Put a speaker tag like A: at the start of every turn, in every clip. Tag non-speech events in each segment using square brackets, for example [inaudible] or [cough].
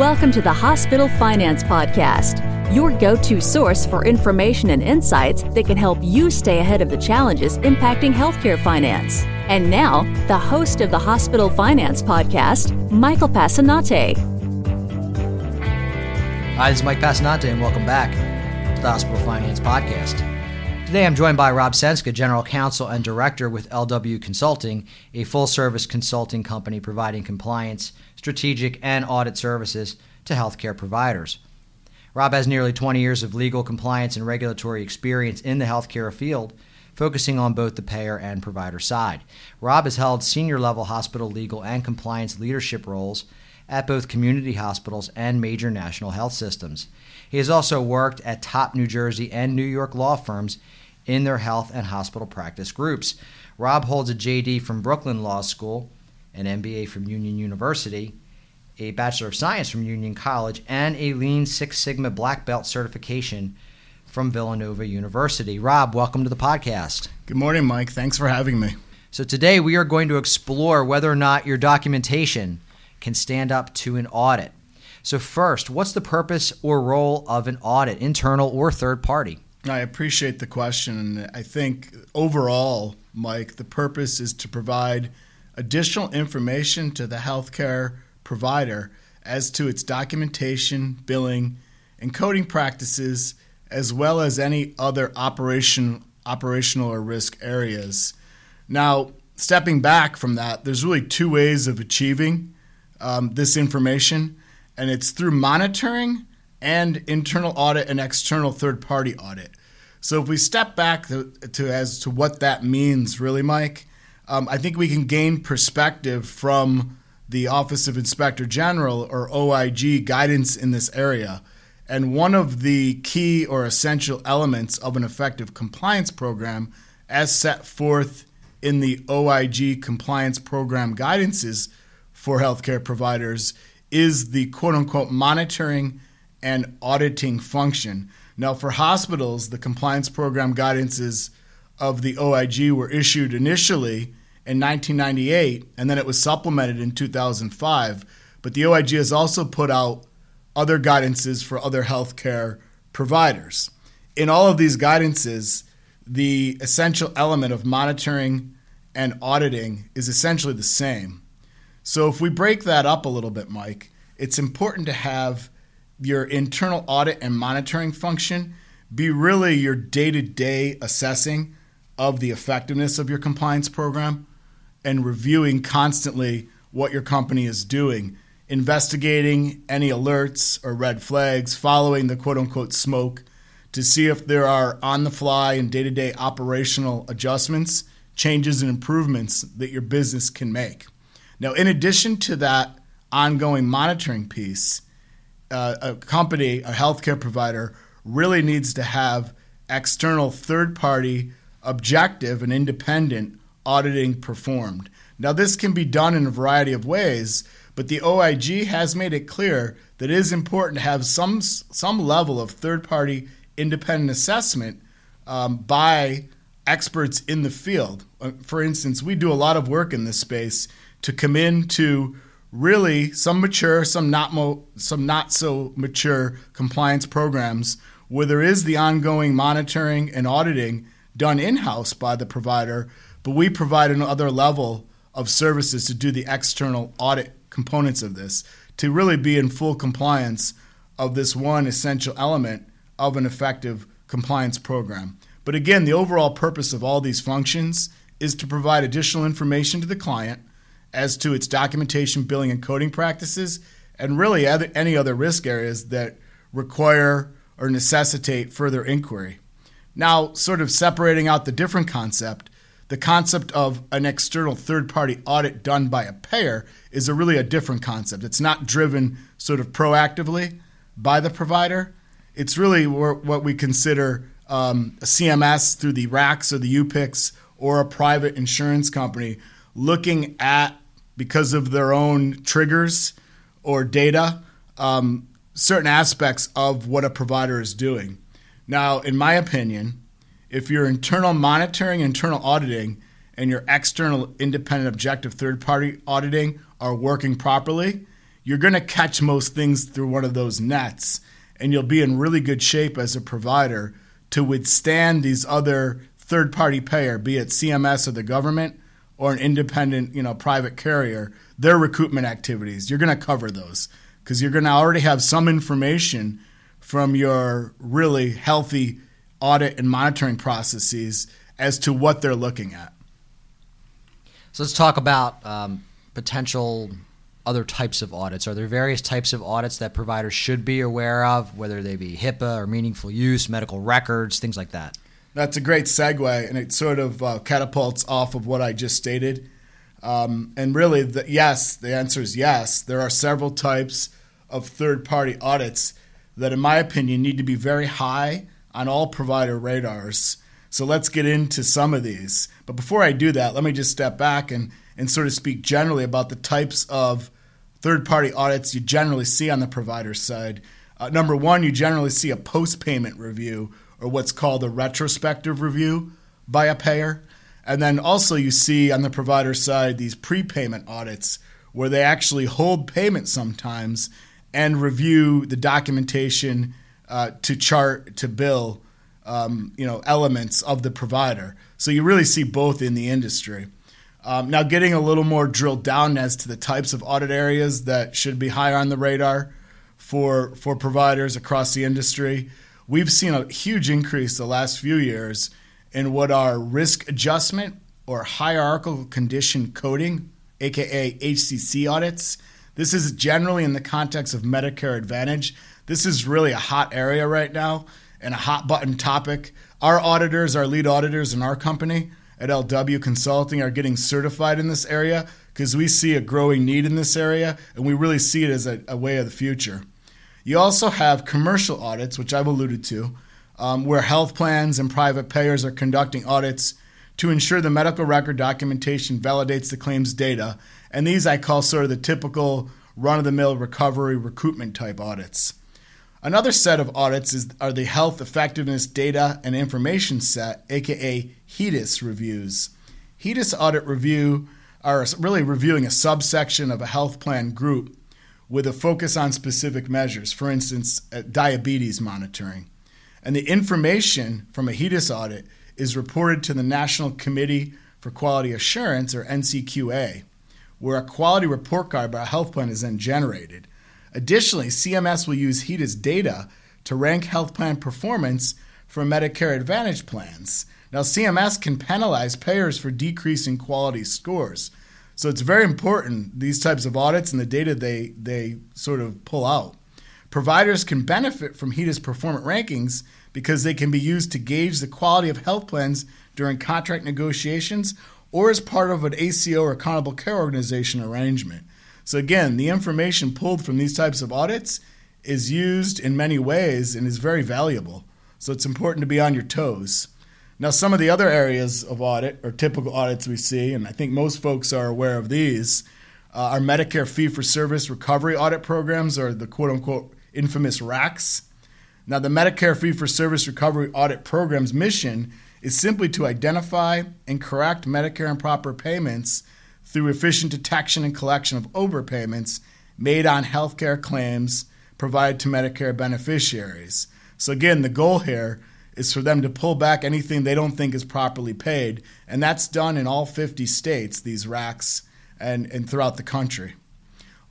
A: Welcome to the Hospital Finance Podcast, your go to source for information and insights that can help you stay ahead of the challenges impacting healthcare finance. And now, the host of the Hospital Finance Podcast, Michael Passanante.
B: Hi, this is Mike Passanante, and welcome back to the Hospital Finance Podcast. Today I'm joined by Rob Senska, General Counsel and Director with LW Consulting, a full service consulting company providing compliance strategic, and audit services to healthcare providers. Rob has nearly 20 years of legal compliance and regulatory experience in the healthcare field, focusing on both the payer and provider side. Rob has held senior level hospital legal and compliance leadership roles at both community hospitals and major national health systems. He has also worked at top New Jersey and New York law firms in their health and hospital practice groups. Rob holds a JD from Brooklyn Law School an MBA from Union University, a Bachelor of Science from Union College, and a Lean Six Sigma Black Belt certification from Villanova University. Rob, welcome to the podcast.
C: Good morning, Mike. Thanks for having me.
B: So, today we are going to explore whether or not your documentation can stand up to an audit. So, first, what's the purpose or role of an audit, internal or third party?
C: I appreciate the question. And I think overall, Mike, the purpose is to provide additional information to the healthcare provider as to its documentation, billing, and coding practices, as well as any other operation, operational or risk areas. Now, stepping back from that, there's really two ways of achieving um, this information, and it's through monitoring and internal audit and external third party audit. So if we step back to, to, as to what that means, really, Mike, um, I think we can gain perspective from the Office of Inspector General or OIG guidance in this area. And one of the key or essential elements of an effective compliance program, as set forth in the OIG compliance program guidances for healthcare providers, is the quote unquote monitoring and auditing function. Now, for hospitals, the compliance program guidances of the OIG were issued initially in 1998, and then it was supplemented in 2005. But the OIG has also put out other guidances for other healthcare providers. In all of these guidances, the essential element of monitoring and auditing is essentially the same. So if we break that up a little bit, Mike, it's important to have your internal audit and monitoring function be really your day to day assessing of the effectiveness of your compliance program and reviewing constantly what your company is doing, investigating any alerts or red flags, following the quote unquote smoke to see if there are on the fly and day to day operational adjustments, changes, and improvements that your business can make. Now, in addition to that ongoing monitoring piece, uh, a company, a healthcare provider, really needs to have external third party, objective, and independent auditing performed. Now, this can be done in a variety of ways, but the OIG has made it clear that it is important to have some, some level of third party independent assessment um, by experts in the field. Uh, for instance, we do a lot of work in this space to come into really some mature, some not mo- some not so mature compliance programs where there is the ongoing monitoring and auditing done in-house by the provider but we provide another level of services to do the external audit components of this to really be in full compliance of this one essential element of an effective compliance program. But again, the overall purpose of all these functions is to provide additional information to the client as to its documentation, billing, and coding practices, and really any other risk areas that require or necessitate further inquiry. Now, sort of separating out the different concept, the concept of an external third party audit done by a payer is a really a different concept. It's not driven sort of proactively by the provider. It's really what we consider um, a CMS through the RACs or the UPICs or a private insurance company looking at, because of their own triggers or data, um, certain aspects of what a provider is doing. Now, in my opinion, if your internal monitoring, internal auditing, and your external independent objective third party auditing are working properly, you're going to catch most things through one of those nets, and you'll be in really good shape as a provider to withstand these other third party payer, be it CMS or the government or an independent, you know, private carrier, their recoupment activities. You're going to cover those because you're going to already have some information from your really healthy audit and monitoring processes as to what they're looking at.
B: So let's talk about um, potential other types of audits. Are there various types of audits that providers should be aware of, whether they be HIPAA or meaningful use, medical records, things like that?
C: That's a great segue, and it sort of uh, catapults off of what I just stated. Um, and really, the, yes, the answer is yes. There are several types of third party audits that, in my opinion, need to be very high on all provider radars. So let's get into some of these. But before I do that, let me just step back and, and sort of speak generally about the types of third party audits you generally see on the provider side. Uh, number one, you generally see a post payment review or what's called a retrospective review by a payer. And then also, you see on the provider side these prepayment audits where they actually hold payment sometimes and review the documentation uh, to chart to bill um, you know elements of the provider. So you really see both in the industry. Um, now, getting a little more drilled down as to the types of audit areas that should be higher on the radar for for providers across the industry, we've seen a huge increase the last few years in what are risk adjustment or hierarchical condition coding, aka HCC audits. This is generally in the context of Medicare Advantage. This is really a hot area right now and a hot button topic. Our auditors, our lead auditors in our company at LW Consulting, are getting certified in this area because we see a growing need in this area and we really see it as a, a way of the future. You also have commercial audits, which I've alluded to, um, where health plans and private payers are conducting audits to ensure the medical record documentation validates the claims data. And these I call sort of the typical run of the mill recovery recoupment type audits. Another set of audits is, are the Health Effectiveness Data and Information Set, aka HEDIS reviews. HEDIS audit review are really reviewing a subsection of a health plan group with a focus on specific measures, for instance, uh, diabetes monitoring. And the information from a HEDIS audit is reported to the National Committee for Quality Assurance, or NCQA, where a quality report card by a health plan is then generated. Additionally, CMS will use HEDIS data to rank health plan performance for Medicare Advantage plans. Now, CMS can penalize payers for decreasing quality scores. So it's very important, these types of audits and the data they, they sort of pull out. Providers can benefit from HEDIS performance rankings because they can be used to gauge the quality of health plans during contract negotiations or as part of an ACO or accountable care organization arrangement. So, again, the information pulled from these types of audits is used in many ways and is very valuable. So, it's important to be on your toes. Now, some of the other areas of audit or typical audits we see, and I think most folks are aware of these, uh, are Medicare fee for service recovery audit programs or the quote unquote infamous RACs. Now, the Medicare fee for service recovery audit program's mission is simply to identify and correct Medicare improper payments through efficient detection and collection of overpayments made on healthcare claims provided to Medicare beneficiaries. So, again, the goal here is for them to pull back anything they don't think is properly paid, and that's done in all 50 states, these RACs, and, and throughout the country.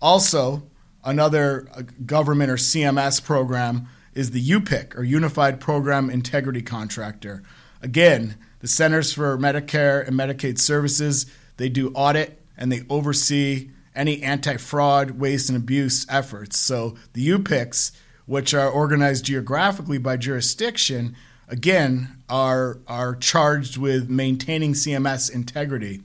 C: Also, another uh, government or CMS program is the UPIC, or Unified Program Integrity Contractor. Again, the Centers for Medicare and Medicaid Services they do audit and they oversee any anti fraud, waste, and abuse efforts. So the UPICs, which are organized geographically by jurisdiction, again, are, are charged with maintaining CMS integrity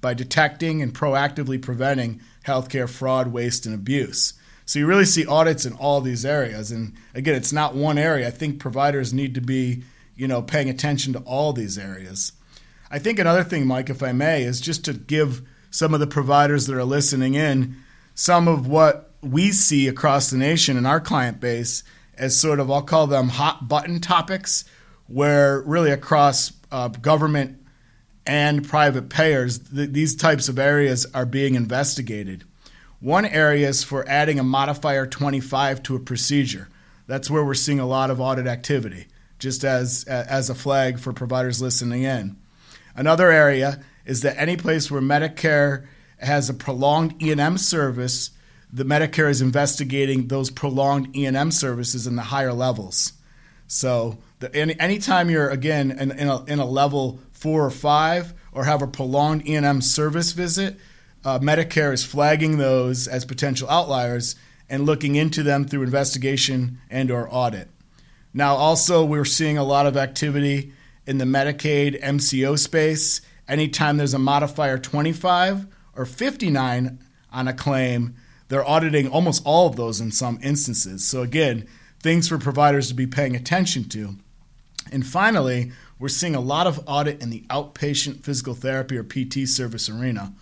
C: by detecting and proactively preventing healthcare fraud, waste, and abuse. So you really see audits in all these areas. And again, it's not one area. I think providers need to be, you know, paying attention to all these areas. I think another thing, Mike, if I may, is just to give some of the providers that are listening in some of what we see across the nation in our client base as sort of, I'll call them hot button topics, where really across uh, government and private payers, th- these types of areas are being investigated. One area is for adding a modifier 25 to a procedure. That's where we're seeing a lot of audit activity, just as, as a flag for providers listening in. Another area is that any place where Medicare has a prolonged E&M service, the Medicare is investigating those prolonged E&M services in the higher levels. So the, any anytime you're again in, in, a, in a level four or five or have a prolonged E&M service visit, uh, Medicare is flagging those as potential outliers and looking into them through investigation and or audit. Now, also we're seeing a lot of activity in the Medicaid MCO space. Anytime there's a modifier 25 or 59 on a claim, they're auditing almost all of those in some instances. So again, things for providers to be paying attention to. And finally, we're seeing a lot of audit in the outpatient physical therapy or PT service arena.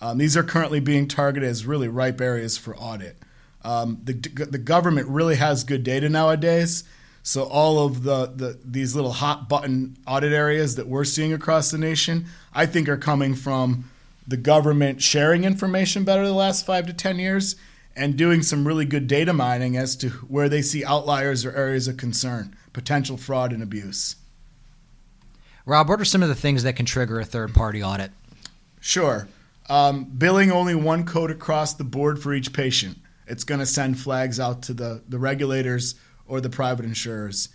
C: Um, these are currently being targeted as really ripe areas for audit. Um, the, the government really has good data nowadays. So all of the, the these little hot button audit areas that we're seeing across the nation, I think are coming from the government sharing information better the last five to ten years and doing some really good data mining as to where they see outliers or areas of concern, potential fraud and abuse.
B: Rob, what are some of the things that can trigger a third party audit?
C: Sure. Um, billing only one code across the board for each patient. It's going to send flags out to the, the regulators or the private insurers.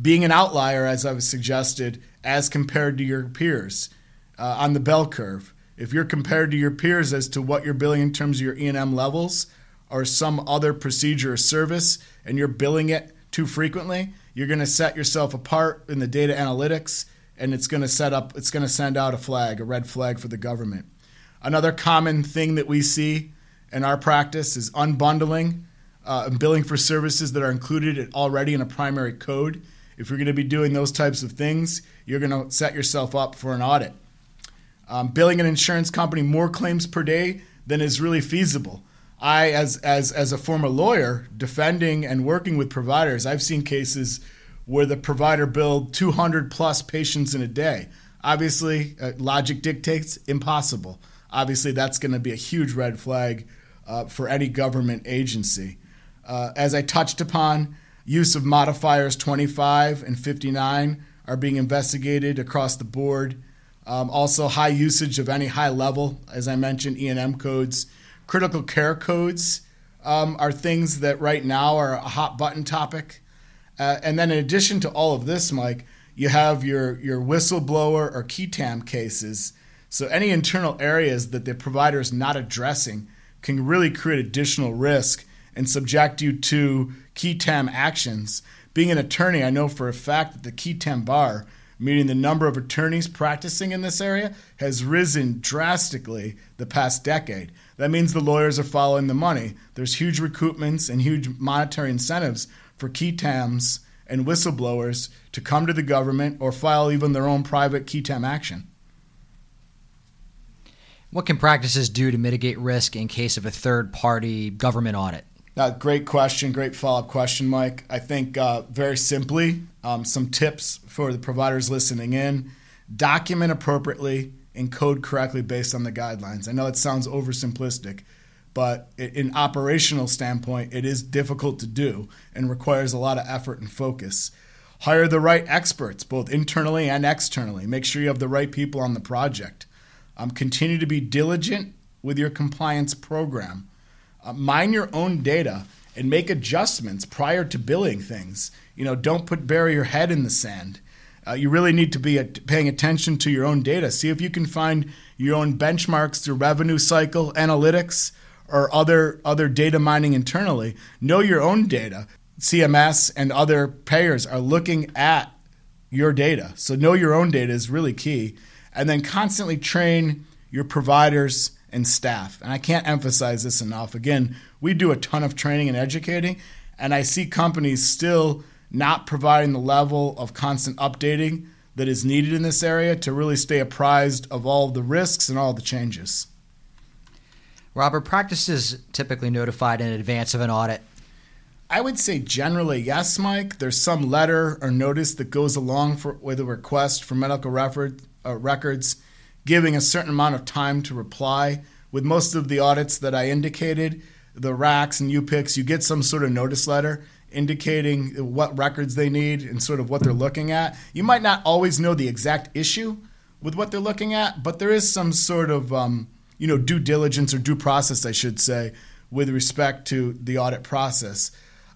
C: Being an outlier, as I've suggested, as compared to your peers uh, on the bell curve. If you're compared to your peers as to what you're billing in terms of your E&M levels, or some other procedure or service and you're billing it too frequently, you're going to set yourself apart in the data analytics and it's going to set up it's going to send out a flag, a red flag for the government. Another common thing that we see in our practice is unbundling uh, and billing for services that are included already in a primary code. If you're going to be doing those types of things, you're going to set yourself up for an audit. Um, billing an insurance company more claims per day than is really feasible. I, as as as a former lawyer, defending and working with providers, I've seen cases where the provider billed 200 plus patients in a day. Obviously, uh, logic dictates impossible. Obviously, that's going to be a huge red flag uh, for any government agency. Uh, as I touched upon, use of modifiers 25 and 59 are being investigated across the board. Um, also, high usage of any high level, as I mentioned, E&M codes critical care codes um, are things that right now are a hot button topic. Uh, and then in addition to all of this, Mike, you have your, your whistleblower or qui tam cases. So any internal areas that the provider is not addressing can really create additional risk and subject you to qui tam actions. Being an attorney, I know for a fact that the qui tam bar, meaning the number of attorneys practicing in this area, has risen drastically the past decade. That means the lawyers are following the money. There's huge recoupments and huge monetary incentives for qui tams and whistleblowers to come to the government or file even their own private qui tam action.
B: What can practices do to mitigate risk in case of a third party government audit?
C: Uh, great question, great follow up question, Mike. I think uh, very simply, um, some tips for the providers listening in document appropriately, encode correctly based on the guidelines. I know it sounds oversimplistic, but in operational standpoint, it is difficult to do and requires a lot of effort and focus. Hire the right experts, both internally and externally. Make sure you have the right people on the project. Um, continue to be diligent with your compliance program. Uh, mine your own data and make adjustments prior to billing things. You know, don't put bury your head in the sand uh, you really need to be paying attention to your own data. See if you can find your own benchmarks through revenue cycle analytics or other other data mining internally. Know your own data. CMS and other payers are looking at your data. So know your own data is really key. And then constantly train your providers and staff. And I can't emphasize this enough. Again, we do a ton of training and educating, and I see companies still not providing the level of constant updating that is needed in this area to really stay apprised of all of the risks and all the changes.
B: Robert, practices typically notified in advance of an audit?
C: I would say generally yes, Mike. There's some letter or notice that goes along for, with a request for medical record, uh, records, giving a certain amount of time to reply with most of the audits that I indicated, the RACs and UPICs, you get some sort of notice letter indicating what records they need and sort of what they're looking at. You might not always know the exact issue with what they're looking at, but there is some sort of um, you know due diligence or due process, I should say, with respect to the audit process.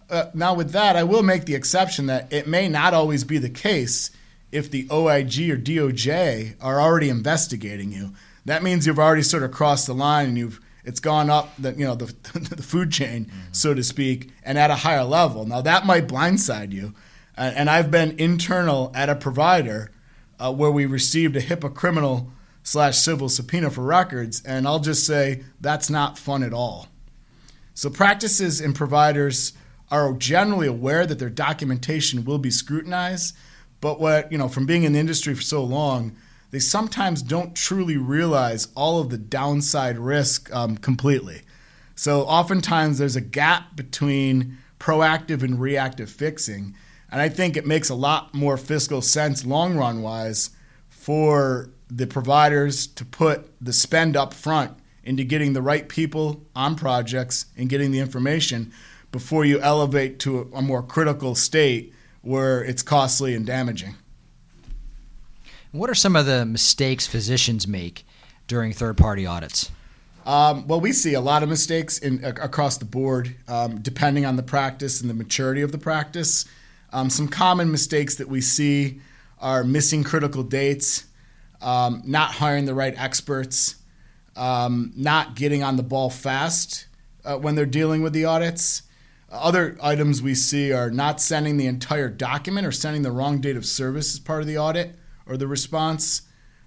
C: Uh, now, with that, I will make the exception that it may not always be the case if the OIG or DOJ are already investigating you. That means you've already sort of crossed the line and you've it's gone up the you know the, [laughs] the food chain, mm-hmm. so to speak, and at a higher level. Now that might blindside you, uh, and I've been internal at a provider uh, where we received a HIPAA criminal slash civil subpoena for records, and I'll just say that's not fun at all. So practices and providers are generally aware that their documentation will be scrutinized, but what you know from being in the industry for so long they sometimes don't truly realize all of the downside risk um, completely. So oftentimes there's a gap between proactive and reactive fixing. And I think it makes a lot more fiscal sense long run wise for the providers to put the spend up front into getting the right people on projects and getting the information before you elevate to a more critical state where it's costly and damaging.
B: What are some of the mistakes physicians make during third party audits?
C: Um, well, we see a lot of mistakes in, across the board, um, depending on the practice and the maturity of the practice. Um, some common mistakes that we see are missing critical dates, um, not hiring the right experts, um, not getting on the ball fast uh, when they're dealing with the audits. Other items we see are not sending the entire document or sending the wrong date of service as part of the audit or the response,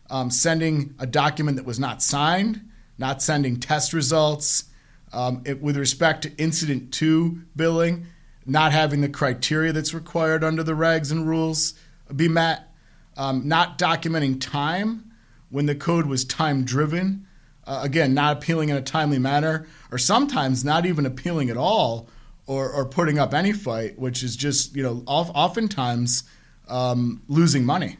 C: um, sending a document that was not signed, not sending test results. Um, it, with respect to incident to billing, not having the criteria that's required under the regs and rules be met, um, not documenting time when the code was time driven. Uh, again, not appealing in a timely manner, or sometimes not even appealing at all, or, or putting up any fight, which is just, you know, oftentimes um, losing money.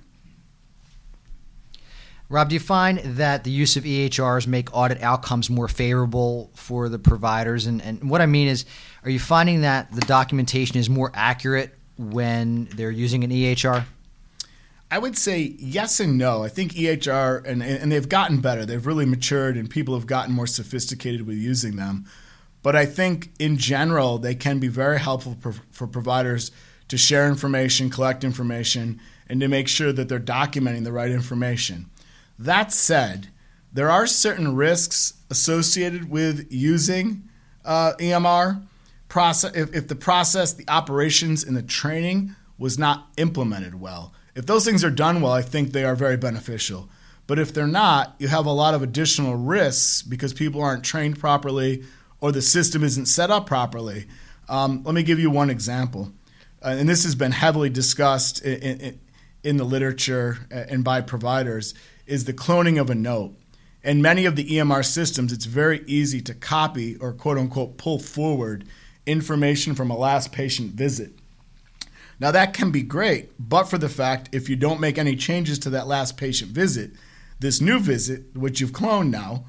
B: Rob, do you find that the use of EHRs make audit outcomes more favorable for the providers? And, and what I mean is, are you finding that the documentation is more accurate when they're using an EHR?
C: I would say yes and no. I think EHR and and they've gotten better. They've really matured and people have gotten more sophisticated with using them. But I think in general they can be very helpful for, for providers to share information, collect information, and to make sure that they're documenting the right information. That said, there are certain risks associated with using uh, EMR. Process, if, if the process, the operations, and the training was not implemented well. If those things are done well, I think they are very beneficial. But if they're not, you have a lot of additional risks because people aren't trained properly or the system isn't set up properly. Um, let me give you one example. Uh, and this has been heavily discussed in, in, in the literature and by providers is the cloning of a note. In many of the EMR systems, it's very easy to copy or quote unquote pull forward information from a last patient visit. Now, that can be great, but for the fact if you don't make any changes to that last patient visit, this new visit, which you've cloned now,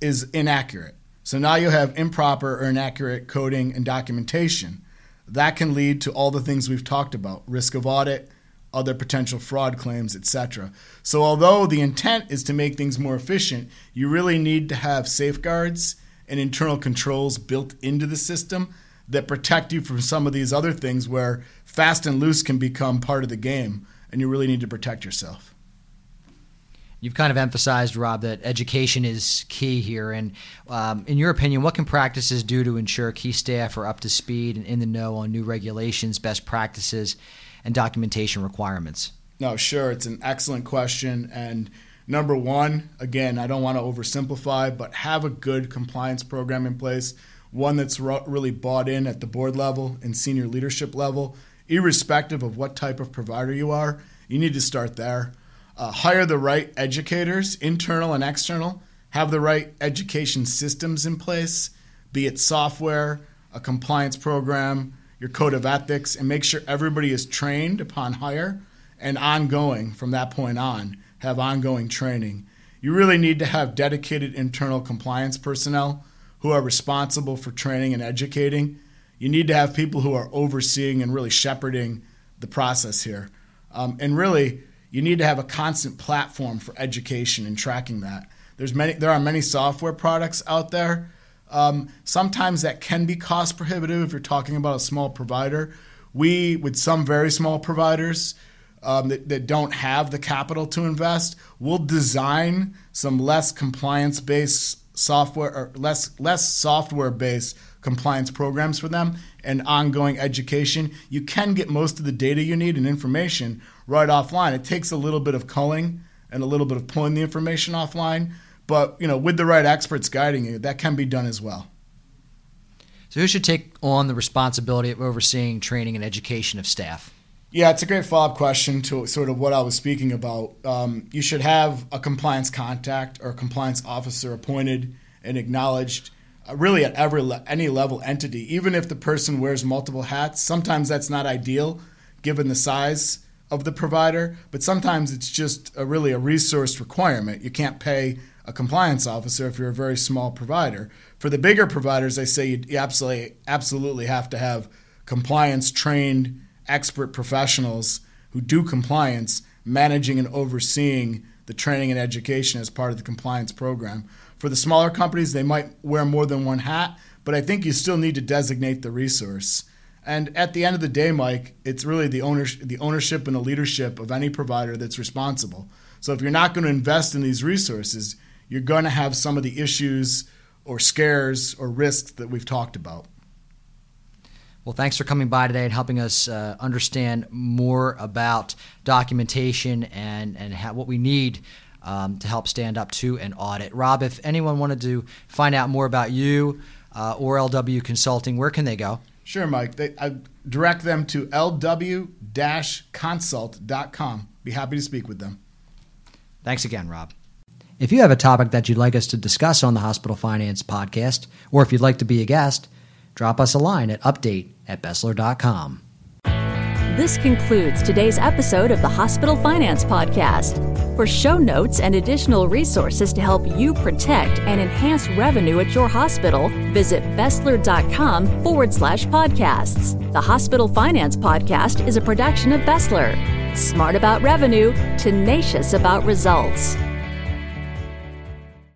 C: is inaccurate. So now you have improper or inaccurate coding and documentation. That can lead to all the things we've talked about risk of audit, other potential fraud claims, etc. So, although the intent is to make things more efficient, you really need to have safeguards and internal controls built into the system that protect you from some of these other things where fast and loose can become part of the game, and you really need to protect yourself.
B: You've kind of emphasized, Rob, that education is key here. And um, in your opinion, what can practices do to ensure key staff are up to speed and in the know on new regulations, best practices, and documentation requirements?
C: No, sure. It's an excellent question. And number one, again, I don't want to oversimplify, but have a good compliance program in place, one that's really bought in at the board level and senior leadership level, irrespective of what type of provider you are. You need to start there. Uh, hire the right educators, internal and external. Have the right education systems in place, be it software, a compliance program, your code of ethics and make sure everybody is trained upon hire and ongoing from that point on, have ongoing training. you really need to have dedicated internal compliance personnel who are responsible for training and educating. You need to have people who are overseeing and really shepherding the process here. Um, and really, you need to have a constant platform for education and tracking that. There's many, there are many software products out there. Um, sometimes that can be cost prohibitive if you're talking about a small provider. We, with some very small providers, um, that, that don't have the capital to invest, we'll design some less compliance based software or less less software based compliance programs for them and ongoing education. You can get most of the data you need and information right offline. It takes a little bit of culling and a little bit of pulling the information offline, but you know, with the right experts guiding you, that can be done as well.
B: So, who should take on the responsibility of overseeing training and education of staff?
C: Yeah, it's a great follow up question to sort of what I was speaking about. Um, you should have a compliance contact or compliance officer appointed and acknowledged, uh, really at every le- any level entity. Even if the person wears multiple hats, sometimes that's not ideal given the size of the provider, but sometimes it's just a, really a resource requirement. You can't pay a compliance officer if you're a very small provider. For the bigger providers, they say you, absolutely absolutely have to have compliance trained expert professionals who do compliance managing and overseeing the training and education as part of the compliance program. For the smaller companies, they might wear more than one hat, but I think you still need to designate the resource. And at the end of the day, Mike, it's really the ownership, the ownership and the leadership of any provider that's responsible. So if you're not going to invest in these resources, you're going to have some of the issues or scares or risks that we've talked about.
B: Well, thanks for coming by today and helping us uh, understand more about documentation and, and how, what we need um, to help stand up to an audit. Rob, if anyone wanted to find out more about you uh, or LW Consulting, where can they go?
C: Sure, Mike. They, I direct them to lw-consult.com. Be happy to speak with them.
B: Thanks again, Rob. If you have a topic that you'd like us to discuss on the Hospital Finance Podcast, or if you'd like to be a guest, drop us a line at update at Besler.com.
A: This concludes today's episode of the Hospital Finance Podcast. For show notes and additional resources to help you protect and enhance revenue at your hospital, visit Besler.com forward slash podcasts. The Hospital Finance Podcast is a production of Besler. Smart about revenue, tenacious about results.